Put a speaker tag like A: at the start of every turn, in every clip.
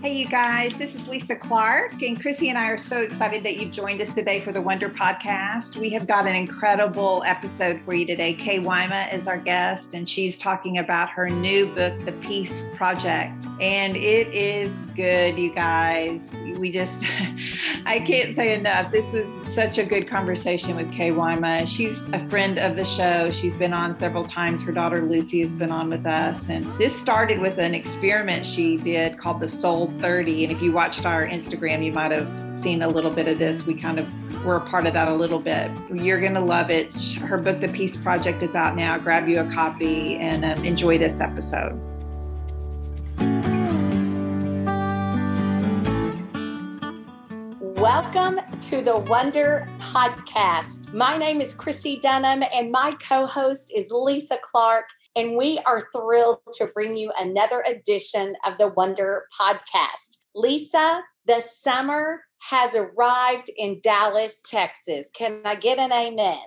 A: Hey, you guys, this is Lisa Clark, and Chrissy and I are so excited that you've joined us today for the Wonder Podcast. We have got an incredible episode for you today. Kay Wyma is our guest, and she's talking about her new book, The Peace Project. And it is good, you guys. We just, I can't say enough. This was such a good conversation with Kay Wyma. She's a friend of the show. She's been on several times. Her daughter Lucy has been on with us. And this started with an experiment she did called the Soul 30. And if you watched our Instagram, you might have seen a little bit of this. We kind of were a part of that a little bit. You're going to love it. Her book, The Peace Project, is out now. Grab you a copy and um, enjoy this episode.
B: Welcome to the Wonder Podcast. My name is Chrissy Dunham, and my co host is Lisa Clark and we are thrilled to bring you another edition of the Wonder Podcast. Lisa, the summer has arrived in Dallas, Texas. Can I get an amen?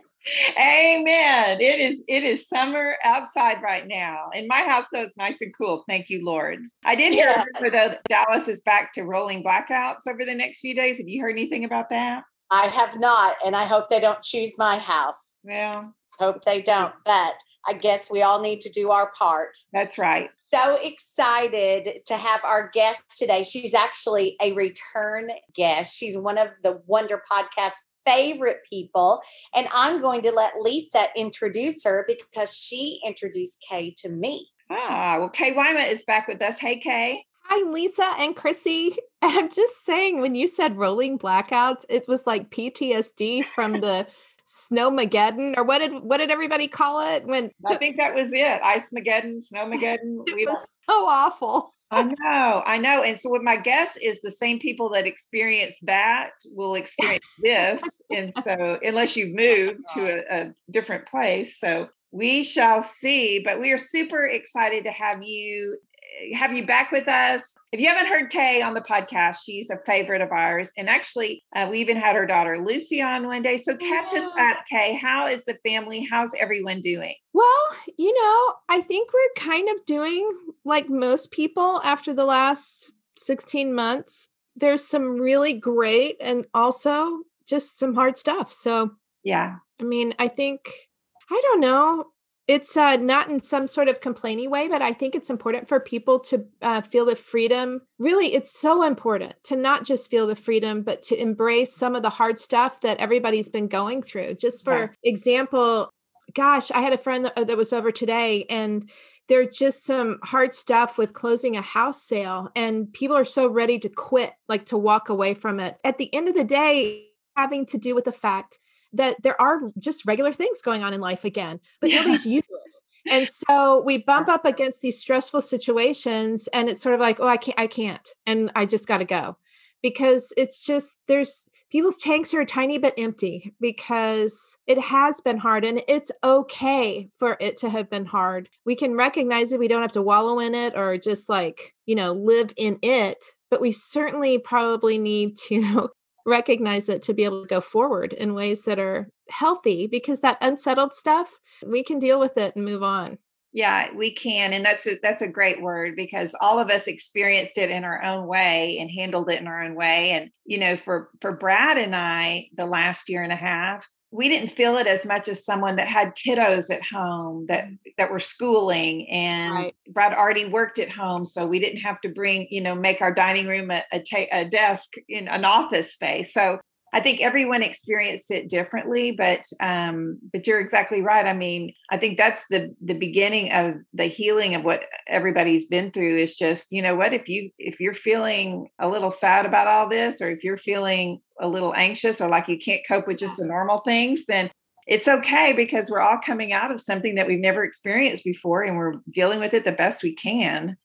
A: Amen. It is it is summer outside right now. In my house though it's nice and cool. Thank you, Lord. I did hear yeah. though Dallas is back to rolling blackouts over the next few days. Have you heard anything about that?
B: I have not, and I hope they don't choose my house.
A: Well,
B: hope they don't. But I guess we all need to do our part.
A: That's right.
B: So excited to have our guest today. She's actually a return guest. She's one of the Wonder Podcast favorite people. And I'm going to let Lisa introduce her because she introduced Kay to me.
A: Ah, well, Kay Wyma is back with us. Hey, Kay.
C: Hi, Lisa and Chrissy. I'm just saying, when you said rolling blackouts, it was like PTSD from the Snowmageddon, or what did what did everybody call it? When
A: I think that was it, Ice Mageddon, Snowmageddon.
C: it was so awful.
A: I know, I know. And so, what my guess is, the same people that experience that will experience this. and so, unless you've moved to a, a different place, so we shall see. But we are super excited to have you have you back with us. If you haven't heard Kay on the podcast, she's a favorite of ours. And actually, uh, we even had her daughter Lucy on one day. So catch yeah. us up, Kay. How is the family? How's everyone doing?
C: Well, you know, I think we're kind of doing like most people after the last 16 months. There's some really great and also just some hard stuff. So,
A: yeah.
C: I mean, I think I don't know it's uh, not in some sort of complaining way, but I think it's important for people to uh, feel the freedom. Really, it's so important to not just feel the freedom, but to embrace some of the hard stuff that everybody's been going through. Just for yeah. example, gosh, I had a friend that, uh, that was over today, and there's just some hard stuff with closing a house sale, and people are so ready to quit, like to walk away from it. At the end of the day, having to do with the fact that there are just regular things going on in life again, but yeah. nobody's used it. And so we bump up against these stressful situations and it's sort of like, oh, I can't, I can't. And I just got to go because it's just, there's people's tanks are a tiny bit empty because it has been hard and it's okay for it to have been hard. We can recognize it. We don't have to wallow in it or just like, you know, live in it but we certainly probably need to recognize it to be able to go forward in ways that are healthy because that unsettled stuff we can deal with it and move on.
A: Yeah we can and that's a, that's a great word because all of us experienced it in our own way and handled it in our own way and you know for for brad and i the last year and a half we didn't feel it as much as someone that had kiddos at home that mm. that were schooling and right. brad already worked at home so we didn't have to bring you know make our dining room a, a, ta- a desk in an office space so I think everyone experienced it differently, but um, but you're exactly right. I mean, I think that's the the beginning of the healing of what everybody's been through. Is just you know what if you if you're feeling a little sad about all this, or if you're feeling a little anxious, or like you can't cope with just the normal things, then it's okay because we're all coming out of something that we've never experienced before, and we're dealing with it the best we can.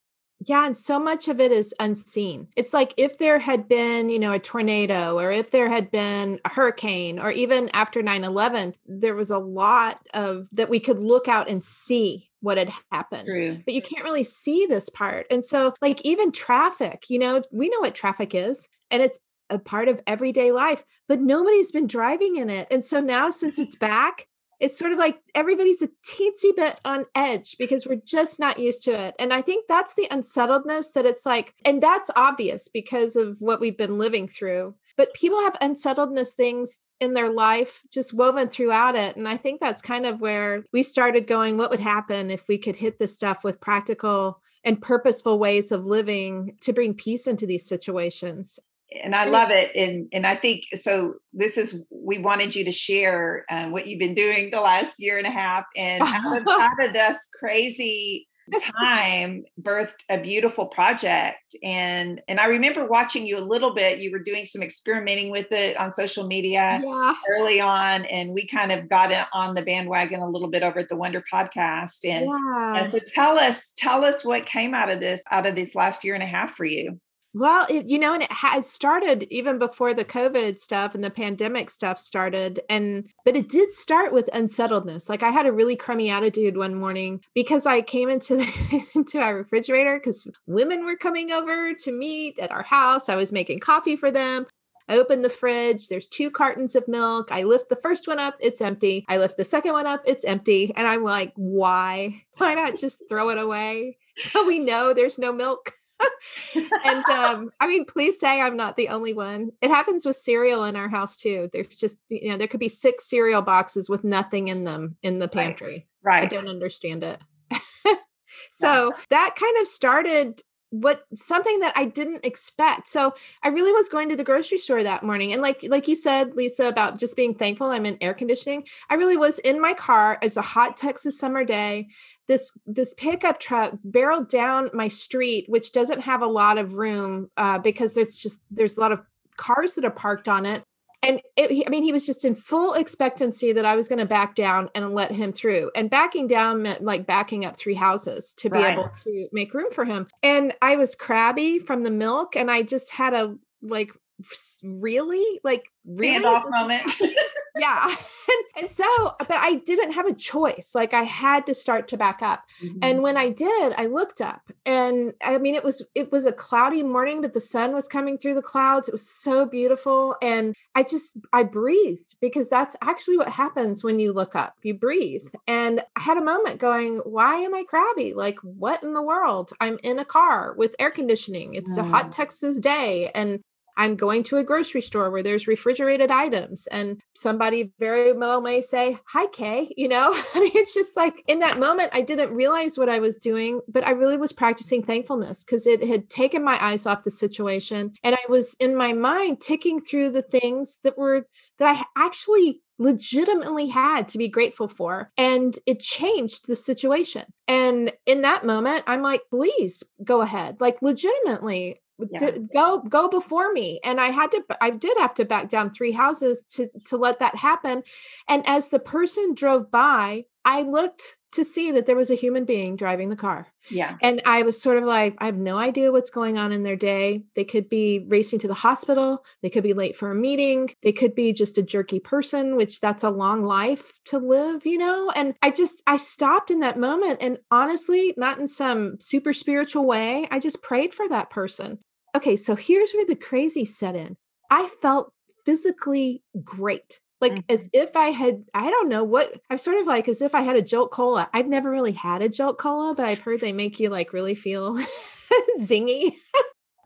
C: Yeah, and so much of it is unseen. It's like if there had been, you know, a tornado or if there had been a hurricane or even after 9/11, there was a lot of that we could look out and see what had happened.
A: True.
C: But you can't really see this part. And so like even traffic, you know, we know what traffic is and it's a part of everyday life, but nobody's been driving in it. And so now since it's back, it's sort of like everybody's a teensy bit on edge because we're just not used to it. And I think that's the unsettledness that it's like, and that's obvious because of what we've been living through. But people have unsettledness things in their life just woven throughout it. And I think that's kind of where we started going, what would happen if we could hit this stuff with practical and purposeful ways of living to bring peace into these situations
A: and I love it. And and I think so. This is we wanted you to share um, what you've been doing the last year and a half, and out of, out of this crazy time birthed a beautiful project and and i remember watching you a little bit you were doing some experimenting with it on social media yeah. early on and we kind of got it on the bandwagon a little bit over at the wonder podcast and, yeah. and so tell us tell us what came out of this out of this last year and a half for you
C: well, it, you know, and it had started even before the COVID stuff and the pandemic stuff started. And, but it did start with unsettledness. Like I had a really crummy attitude one morning because I came into the, into our refrigerator because women were coming over to meet at our house. I was making coffee for them. I open the fridge. There's two cartons of milk. I lift the first one up. It's empty. I lift the second one up. It's empty. And I'm like, why? Why not just throw it away? So we know there's no milk and um, I mean, please say I'm not the only one. It happens with cereal in our house too. There's just, you know, there could be six cereal boxes with nothing in them in the pantry.
A: Right. right.
C: I don't understand it. so yeah. that kind of started what something that I didn't expect. So I really was going to the grocery store that morning. And like like you said, Lisa, about just being thankful I'm in air conditioning. I really was in my car. It's a hot Texas summer day. This this pickup truck barreled down my street, which doesn't have a lot of room uh, because there's just there's a lot of cars that are parked on it and it, I mean, he was just in full expectancy that I was going to back down and let him through. And backing down meant like backing up three houses to be right. able to make room for him. And I was crabby from the milk, and I just had a like really like really
A: off moment.
C: yeah. And, and, so, but I didn't have a choice. Like I had to start to back up. Mm-hmm. And when I did, I looked up and I mean, it was, it was a cloudy morning, but the sun was coming through the clouds. It was so beautiful. And I just, I breathed because that's actually what happens when you look up, you breathe. And I had a moment going, why am I crabby? Like what in the world? I'm in a car with air conditioning. It's mm. a hot. Texas day. And I'm going to a grocery store where there's refrigerated items and somebody very well may say, Hi, Kay. You know, I mean, it's just like in that moment, I didn't realize what I was doing, but I really was practicing thankfulness because it had taken my eyes off the situation. And I was in my mind ticking through the things that were, that I actually legitimately had to be grateful for. And it changed the situation. And in that moment, I'm like, please go ahead. Like, legitimately, yeah. go go before me. And i had to i did have to back down three houses to to let that happen. And as the person drove by i looked to see that there was a human being driving the car.
A: Yeah.
C: And i was sort of like i have no idea what's going on in their day. They could be racing to the hospital. They could be late for a meeting. They could be just a jerky person which that's a long life to live you know? And i just i stopped in that moment and honestly not in some super spiritual way i just prayed for that person Okay, so here's where the crazy set in. I felt physically great. Like mm-hmm. as if I had, I don't know what, I'm sort of like as if I had a Jolt Cola. I've never really had a Jolt Cola, but I've heard they make you like really feel zingy.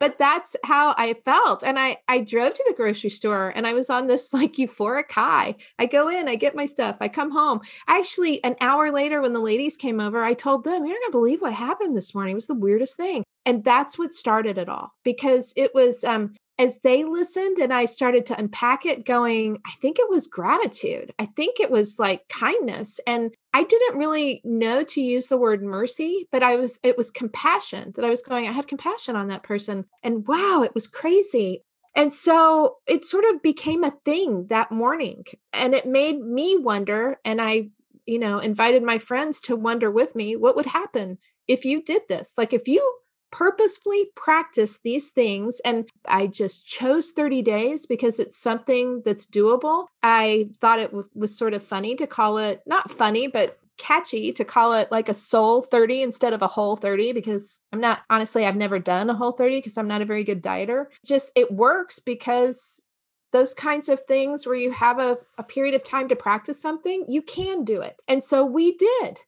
C: but that's how I felt. And I I drove to the grocery store and I was on this like euphoric high. I go in, I get my stuff, I come home. Actually, an hour later when the ladies came over, I told them, You're not gonna believe what happened this morning. It was the weirdest thing and that's what started it all because it was um as they listened and I started to unpack it, going, I think it was gratitude. I think it was like kindness. And I didn't really know to use the word mercy, but I was, it was compassion that I was going, I had compassion on that person. And wow, it was crazy. And so it sort of became a thing that morning. And it made me wonder. And I, you know, invited my friends to wonder with me what would happen if you did this. Like if you purposefully practice these things. And I just chose 30 days because it's something that's doable. I thought it w- was sort of funny to call it, not funny, but catchy to call it like a soul 30 instead of a whole 30 because I'm not honestly I've never done a whole 30 because I'm not a very good dieter. Just it works because those kinds of things where you have a, a period of time to practice something, you can do it. And so we did.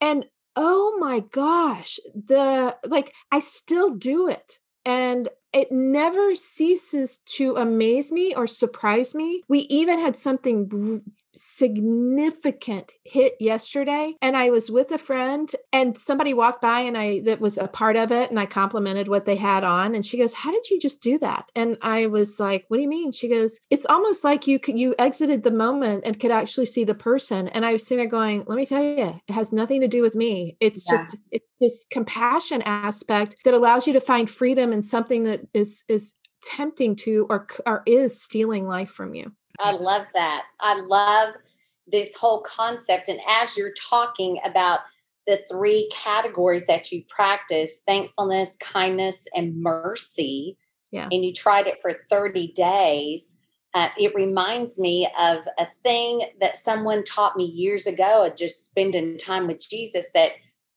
C: And oh my gosh, the like, I still do it. And it never ceases to amaze me or surprise me. We even had something significant hit yesterday and I was with a friend and somebody walked by and I that was a part of it and I complimented what they had on and she goes how did you just do that and I was like what do you mean she goes it's almost like you could you exited the moment and could actually see the person and I was sitting there going let me tell you it has nothing to do with me it's yeah. just it's this compassion aspect that allows you to find freedom in something that is is tempting to or or is stealing life from you
B: I love that. I love this whole concept. And as you're talking about the three categories that you practice thankfulness, kindness, and mercy, yeah. and you tried it for 30 days. Uh, it reminds me of a thing that someone taught me years ago, just spending time with Jesus. That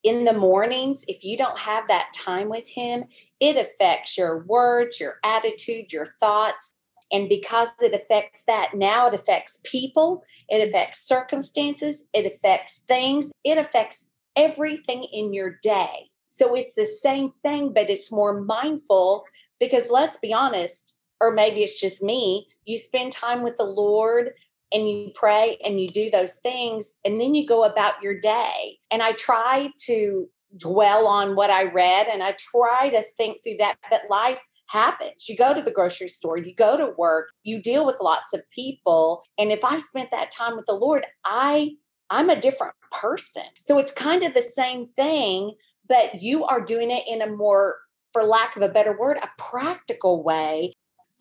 B: in the mornings, if you don't have that time with Him, it affects your words, your attitude, your thoughts. And because it affects that, now it affects people, it mm-hmm. affects circumstances, it affects things, it affects everything in your day. So it's the same thing, but it's more mindful because let's be honest, or maybe it's just me, you spend time with the Lord and you pray and you do those things, and then you go about your day. And I try to dwell on what I read and I try to think through that, but life happens. You go to the grocery store, you go to work, you deal with lots of people. And if I spent that time with the Lord, I I'm a different person. So it's kind of the same thing, but you are doing it in a more for lack of a better word, a practical way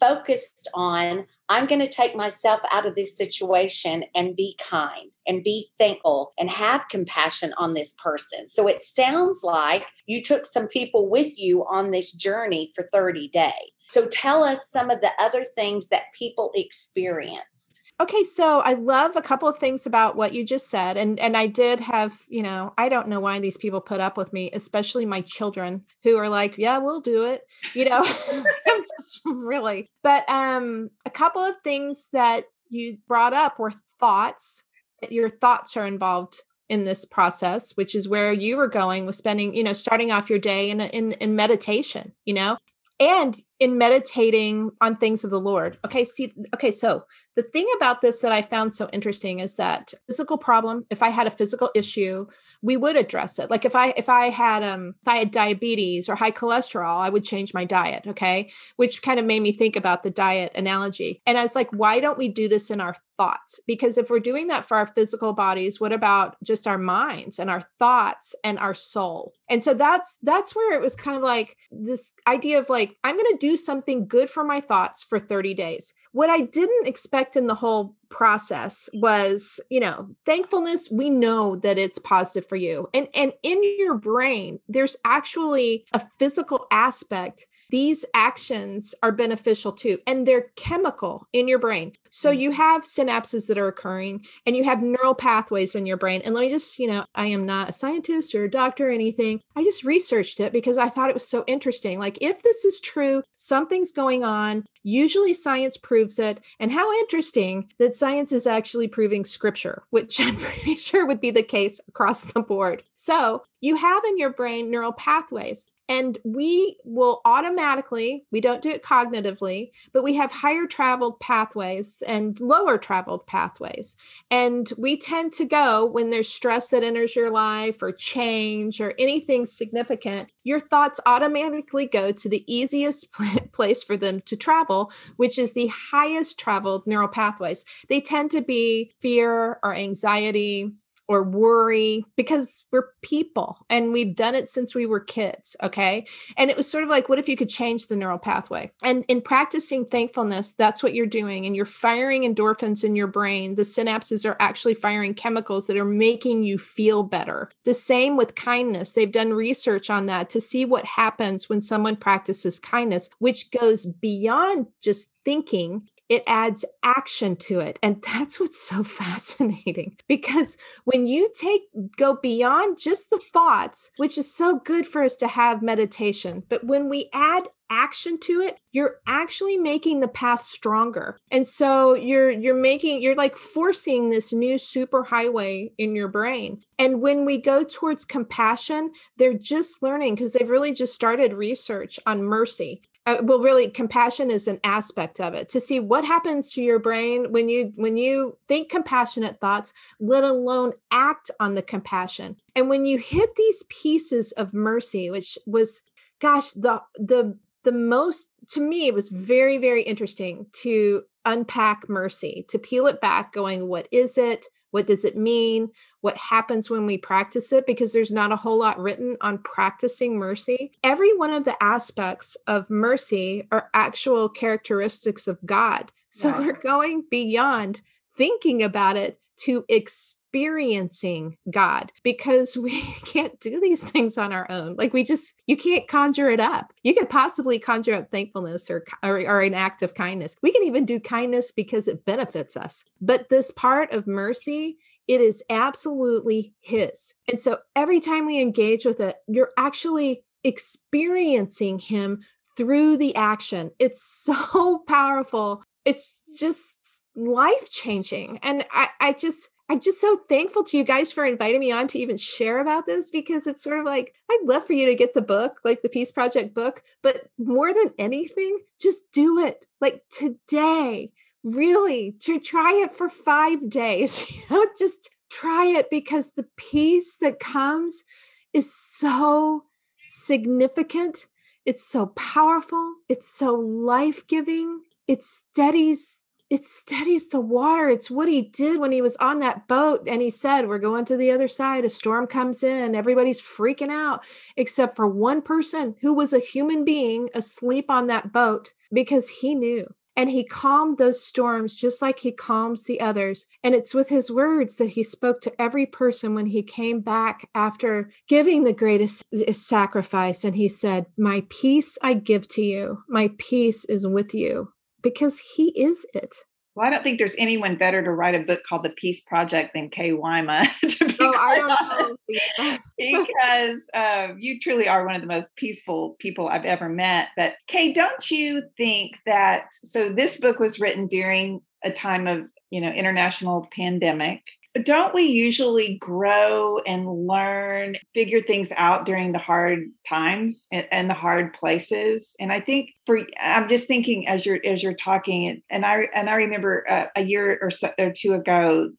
B: focused on I'm going to take myself out of this situation and be kind and be thankful and have compassion on this person. So it sounds like you took some people with you on this journey for 30 days. So tell us some of the other things that people experienced.
C: Okay, so I love a couple of things about what you just said and and I did have, you know, I don't know why these people put up with me, especially my children who are like, yeah, we'll do it. You know, just really. But um a couple of things that you brought up were thoughts. Your thoughts are involved in this process which is where you were going with spending you know starting off your day in in, in meditation you know and in meditating on things of the Lord. Okay, see, okay, so the thing about this that I found so interesting is that physical problem, if I had a physical issue, we would address it. Like if I if I had um if I had diabetes or high cholesterol, I would change my diet, okay? Which kind of made me think about the diet analogy. And I was like, why don't we do this in our thoughts? Because if we're doing that for our physical bodies, what about just our minds and our thoughts and our soul? And so that's that's where it was kind of like this idea of like I'm going to do something good for my thoughts for 30 days. What I didn't expect in the whole process was, you know, thankfulness, we know that it's positive for you. And and in your brain, there's actually a physical aspect these actions are beneficial too and they're chemical in your brain. So mm. you have synapses that are occurring and you have neural pathways in your brain. And let me just you know i am not a scientist or a doctor or anything. I just researched it because i thought it was so interesting. Like if this is true something's going on. Usually science proves it. And how interesting that science is actually proving scripture which i'm pretty sure would be the case across the board. So you have in your brain neural pathways and we will automatically we don't do it cognitively but we have higher traveled pathways and lower traveled pathways. And we tend to go when there's stress that enters your life or change or anything significant your thoughts automatically go to the easiest place for them to travel which is the highest traveled neural pathways. They tend to be fear or anxiety or worry because we're people and we've done it since we were kids. Okay. And it was sort of like, what if you could change the neural pathway? And in practicing thankfulness, that's what you're doing. And you're firing endorphins in your brain. The synapses are actually firing chemicals that are making you feel better. The same with kindness. They've done research on that to see what happens when someone practices kindness, which goes beyond just thinking it adds action to it and that's what's so fascinating because when you take go beyond just the thoughts which is so good for us to have meditation but when we add action to it you're actually making the path stronger. And so you're you're making you're like forcing this new super highway in your brain. And when we go towards compassion they're just learning because they've really just started research on mercy uh, well really compassion is an aspect of it. To see what happens to your brain when you when you think compassionate thoughts let alone act on the compassion. And when you hit these pieces of mercy which was gosh the the the most to me it was very very interesting to unpack mercy to peel it back going what is it what does it mean? What happens when we practice it? Because there's not a whole lot written on practicing mercy. Every one of the aspects of mercy are actual characteristics of God. So yeah. we're going beyond thinking about it to experiencing God because we can't do these things on our own. Like we just, you can't conjure it up. You could possibly conjure up thankfulness or, or, or, an act of kindness. We can even do kindness because it benefits us. But this part of mercy, it is absolutely His. And so every time we engage with it, you're actually experiencing Him through the action. It's so powerful. It's just life changing. And I, I just, I'm just so thankful to you guys for inviting me on to even share about this because it's sort of like, I'd love for you to get the book, like the Peace Project book, but more than anything, just do it. Like today, really, to try it for five days, you know, just try it because the peace that comes is so significant. It's so powerful. It's so life giving. It steadies it steadies the water. It's what he did when he was on that boat and he said, We're going to the other side. A storm comes in. Everybody's freaking out, except for one person who was a human being asleep on that boat because he knew. And he calmed those storms just like he calms the others. And it's with his words that he spoke to every person when he came back after giving the greatest sacrifice. And he said, My peace I give to you, my peace is with you because he is it.
A: Well, I don't think there's anyone better to write a book called The Peace Project than Kay Wyma. to be oh, I don't know. because um, you truly are one of the most peaceful people I've ever met. But Kay, don't you think that? So this book was written during a time of you know international pandemic don't we usually grow and learn figure things out during the hard times and, and, the hard places? And i think for i'm just thinking as you're as you're talking and i and i remember uh, a year or so or two ago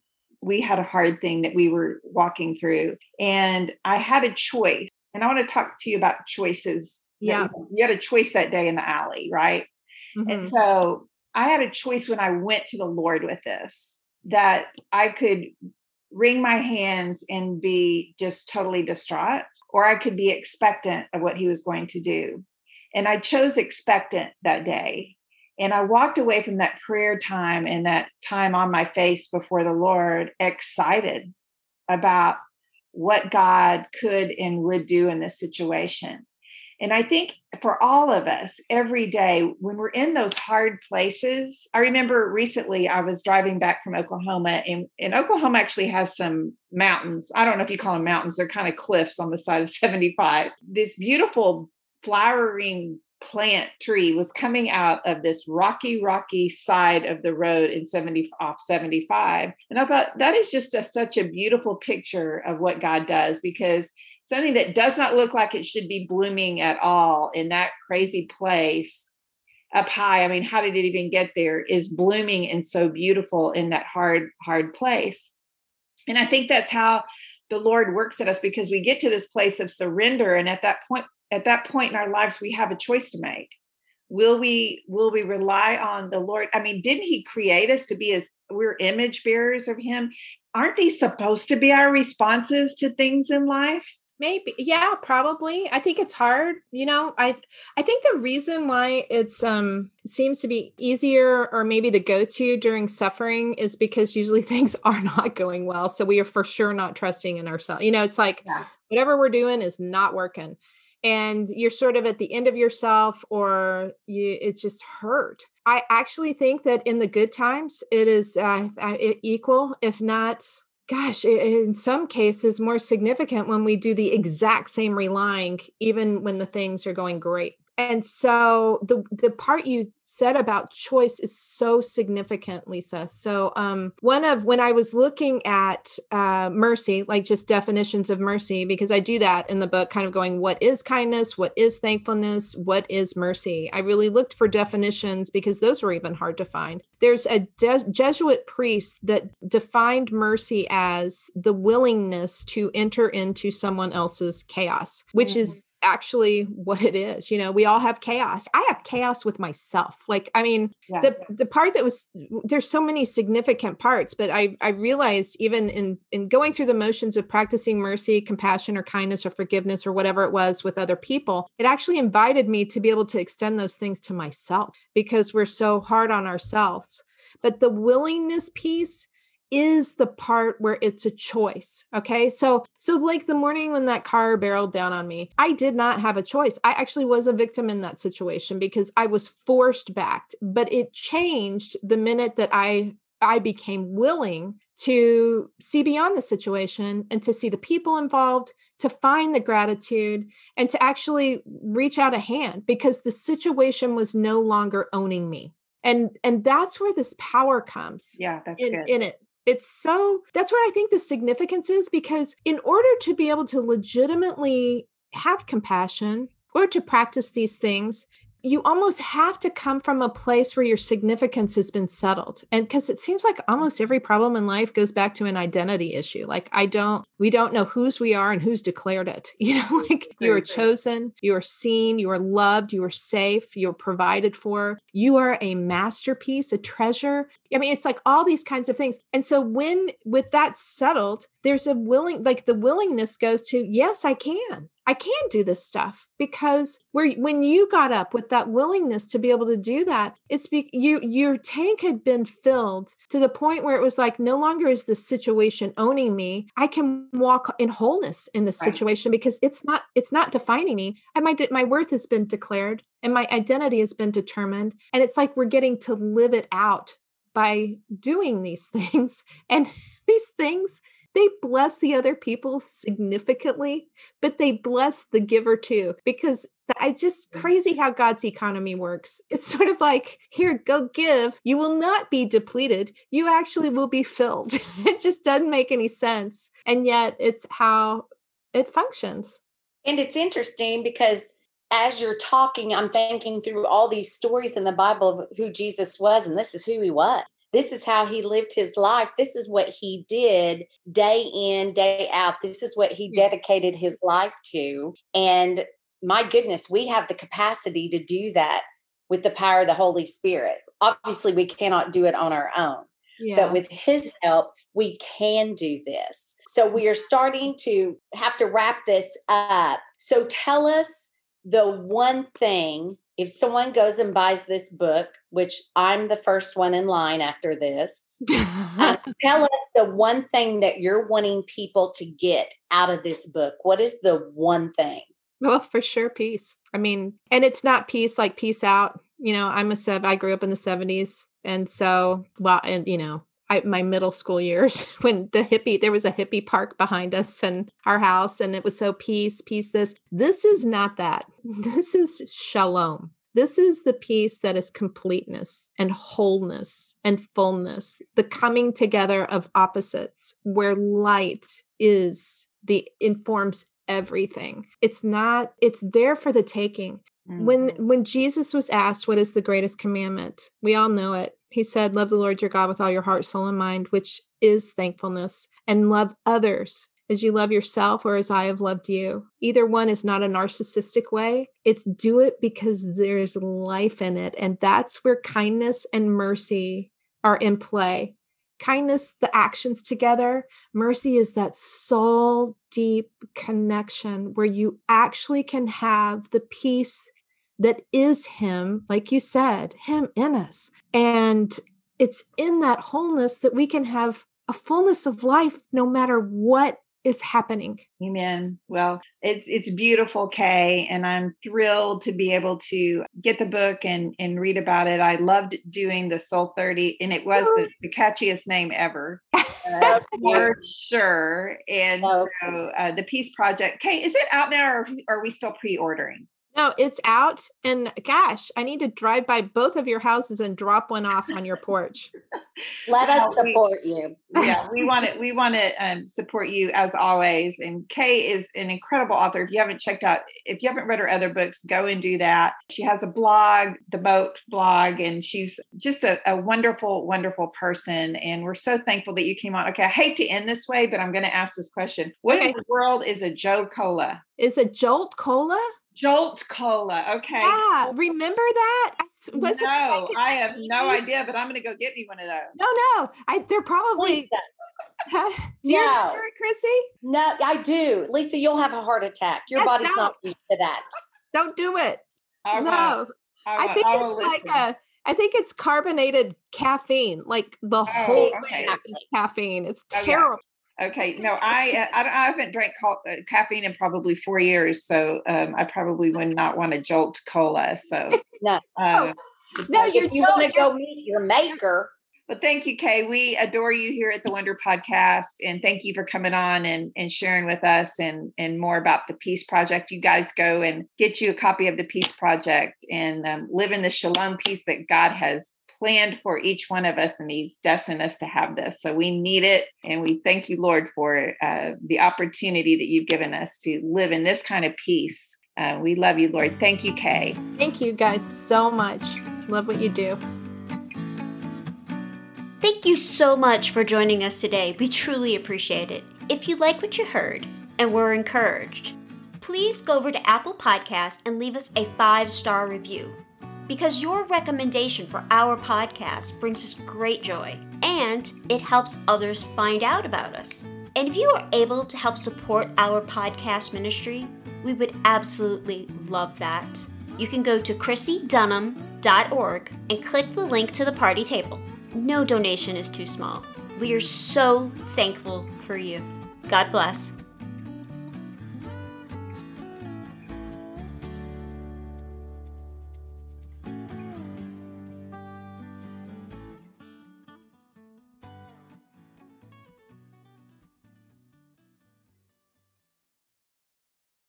A: we had a hard thing that we were walking through and i had a choice and i want to talk to you about choices
C: yeah.
A: you, you had a choice that day in the alley right? Mm-hmm. and so i had a choice when i went to the lord with this that I could wring my hands and be just totally distraught, or I could be expectant of what he was going to do. And I chose expectant that day. And I walked away from that prayer time and that time on my face before the Lord excited about what God could and would do in this situation. And I think for all of us, every day when we're in those hard places, I remember recently I was driving back from Oklahoma, and, and Oklahoma actually has some mountains. I don't know if you call them mountains, they're kind of cliffs on the side of 75. This beautiful flowering plant tree was coming out of this rocky, rocky side of the road in 70 off 75. And I thought that is just a, such a beautiful picture of what God does because something that does not look like it should be blooming at all in that crazy place up high. I mean how did it even get there? Is blooming and so beautiful in that hard hard place. And i think that's how the lord works at us because we get to this place of surrender. And at that point at that point in our lives we have a choice to make. Will we will we rely on the lord? I mean didn't he create us to be as we're image bearers of him? Aren't these supposed to be our responses to things in life
C: maybe yeah probably i think it's hard you know i i think the reason why it's um it seems to be easier or maybe the go-to during suffering is because usually things are not going well so we are for sure not trusting in ourselves you know it's like yeah. whatever we're doing is not working and you're sort of at the end of yourself or you it's just hurt i actually think that in the good times it is uh, equal if not gosh, in some cases, more significant when we do the exact same relying, even when the things are going great. And so the the part you said about choice is so significant lisa. So um one of when i was looking at uh mercy like just definitions of mercy because i do that in the book kind of going what is kindness? What is thankfulness? What is mercy? I really looked for definitions because those were even hard to find. There's a De- jesuit priest that defined mercy as the willingness to enter into someone else's chaos which mm-hmm. is actually what it is you know we all have chaos i have chaos with myself like i mean yeah. the the part that was there's so many significant parts but i i realized even in in going through the motions of practicing mercy compassion or kindness or forgiveness or whatever it was with other people it actually invited me to be able to extend those things to myself because we're so hard on ourselves but the willingness piece is the part where it's a choice okay? So so like the morning when that car barreled down on me i did not have a choice. I actually was a victim in that situation because i was forced back but it changed the minute that i i became willing to see beyond the situation and to see the people involved to find the gratitude and to actually reach out a hand because the situation was no longer owning me. And and that's where this power comes
A: yeah that's
C: in,
A: good.
C: in it it's so that's where I think the significance is because in order to be able to legitimately have compassion or to practice these things, you almost have to come from a place where your significance has been settled. And because it seems like almost every problem in life goes back to an identity issue. Like, I don't, we don't know whose we are and who's declared it. You know, like you are chosen, you are seen, you are loved, you are safe, you're provided for, you are a masterpiece, a treasure. I mean, it's like all these kinds of things. And so, when with that settled, there's a willing, like the willingness goes to, yes, I can. I can do this stuff because where when you got up with that willingness to be able to do that, it's be, you your tank had been filled to the point where it was like no longer is the situation owning me. I can walk in wholeness in this right. situation because it's not it's not defining me. And my my worth has been declared and my identity has been determined, and it's like we're getting to live it out by doing these things and these things they bless the other people significantly, but they bless the giver too, because it's just crazy how God's economy works. It's sort of like, here, go give. You will not be depleted. You actually will be filled. it just doesn't make any sense. And yet, it's how it functions.
B: And it's interesting because as you're talking, I'm thinking through all these stories in the Bible of who Jesus was, and this is who he was. This is how he lived his life. This is what he did day in, day out. This is what he dedicated his life to. And my goodness, we have the capacity to do that with the power of the Holy Spirit. Obviously, we cannot do it on our own. Yeah. But with his help, we can do this. So we are starting to have to wrap this up. So tell us the one thing if someone goes and buys this book, which I'm the first one in line after this, uh, tell us the one thing that you're wanting people to get out of this book. What is the one thing?
C: Well, for sure, peace. I mean, and it's not peace like peace out. You know, I'm a sub. I grew up in the '70s, and so well, and you know, I, my middle school years when the hippie there was a hippie park behind us and our house and it was so peace peace this. This is not that. This is shalom. This is the peace that is completeness and wholeness and fullness the coming together of opposites where light is the informs everything. It's not it's there for the taking when mm-hmm. when jesus was asked what is the greatest commandment we all know it he said, Love the Lord your God with all your heart, soul, and mind, which is thankfulness, and love others as you love yourself or as I have loved you. Either one is not a narcissistic way. It's do it because there's life in it. And that's where kindness and mercy are in play. Kindness, the actions together. Mercy is that soul deep connection where you actually can have the peace that is Him, like you said, Him in us. And it's in that wholeness that we can have a fullness of life no matter what is happening.
A: Amen. Well, it's it's beautiful, Kay, and I'm thrilled to be able to get the book and and read about it. I loved doing the Soul 30, and it was the, the catchiest name ever. Uh, for sure. And so uh, the Peace Project. Kay, is it out now or are we still pre-ordering?
C: No, it's out. And gosh, I need to drive by both of your houses and drop one off on your porch.
B: Let us support
A: we,
B: you.
A: yeah, we want to we want to um, support you as always. And Kay is an incredible author. If you haven't checked out, if you haven't read her other books, go and do that. She has a blog, the Moat blog, and she's just a, a wonderful, wonderful person. And we're so thankful that you came on. Okay, I hate to end this way, but I'm going to ask this question: What okay. in the world is a Joe Cola?
C: Is a Jolt Cola?
A: Jolt Cola. Okay.
C: Yeah. Remember that?
A: Was no, I have no idea, but I'm going to go get me one of those.
C: No, no. I they're probably. do you no. remember it, Chrissy?
B: No, I do. Lisa, you'll have a heart attack. Your That's body's not used to that.
C: Don't do it. I no. I, I think I it's like a. I think it's carbonated caffeine, like the oh, whole okay. caffeine. It's oh, terrible.
A: Okay, no, I uh, I, I haven't drank co- uh, caffeine in probably four years, so um, I probably would not want to jolt cola. So
B: no, uh, no, you, you want to go meet your maker.
A: But thank you, Kay. We adore you here at the Wonder Podcast, and thank you for coming on and, and sharing with us and and more about the Peace Project. You guys go and get you a copy of the Peace Project and um, live in the shalom peace that God has planned for each one of us and he's destined us to have this. So we need it and we thank you lord for uh, the opportunity that you've given us to live in this kind of peace. Uh, we love you lord. Thank you kay.
C: Thank you guys so much. Love what you do.
D: Thank you so much for joining us today. We truly appreciate it. If you like what you heard and were encouraged please go over to apple podcast and leave us a five star review because your recommendation for our podcast brings us great joy and it helps others find out about us. And if you are able to help support our podcast ministry, we would absolutely love that. You can go to chrissydunham.org and click the link to the party table. No donation is too small. We are so thankful for you. God bless.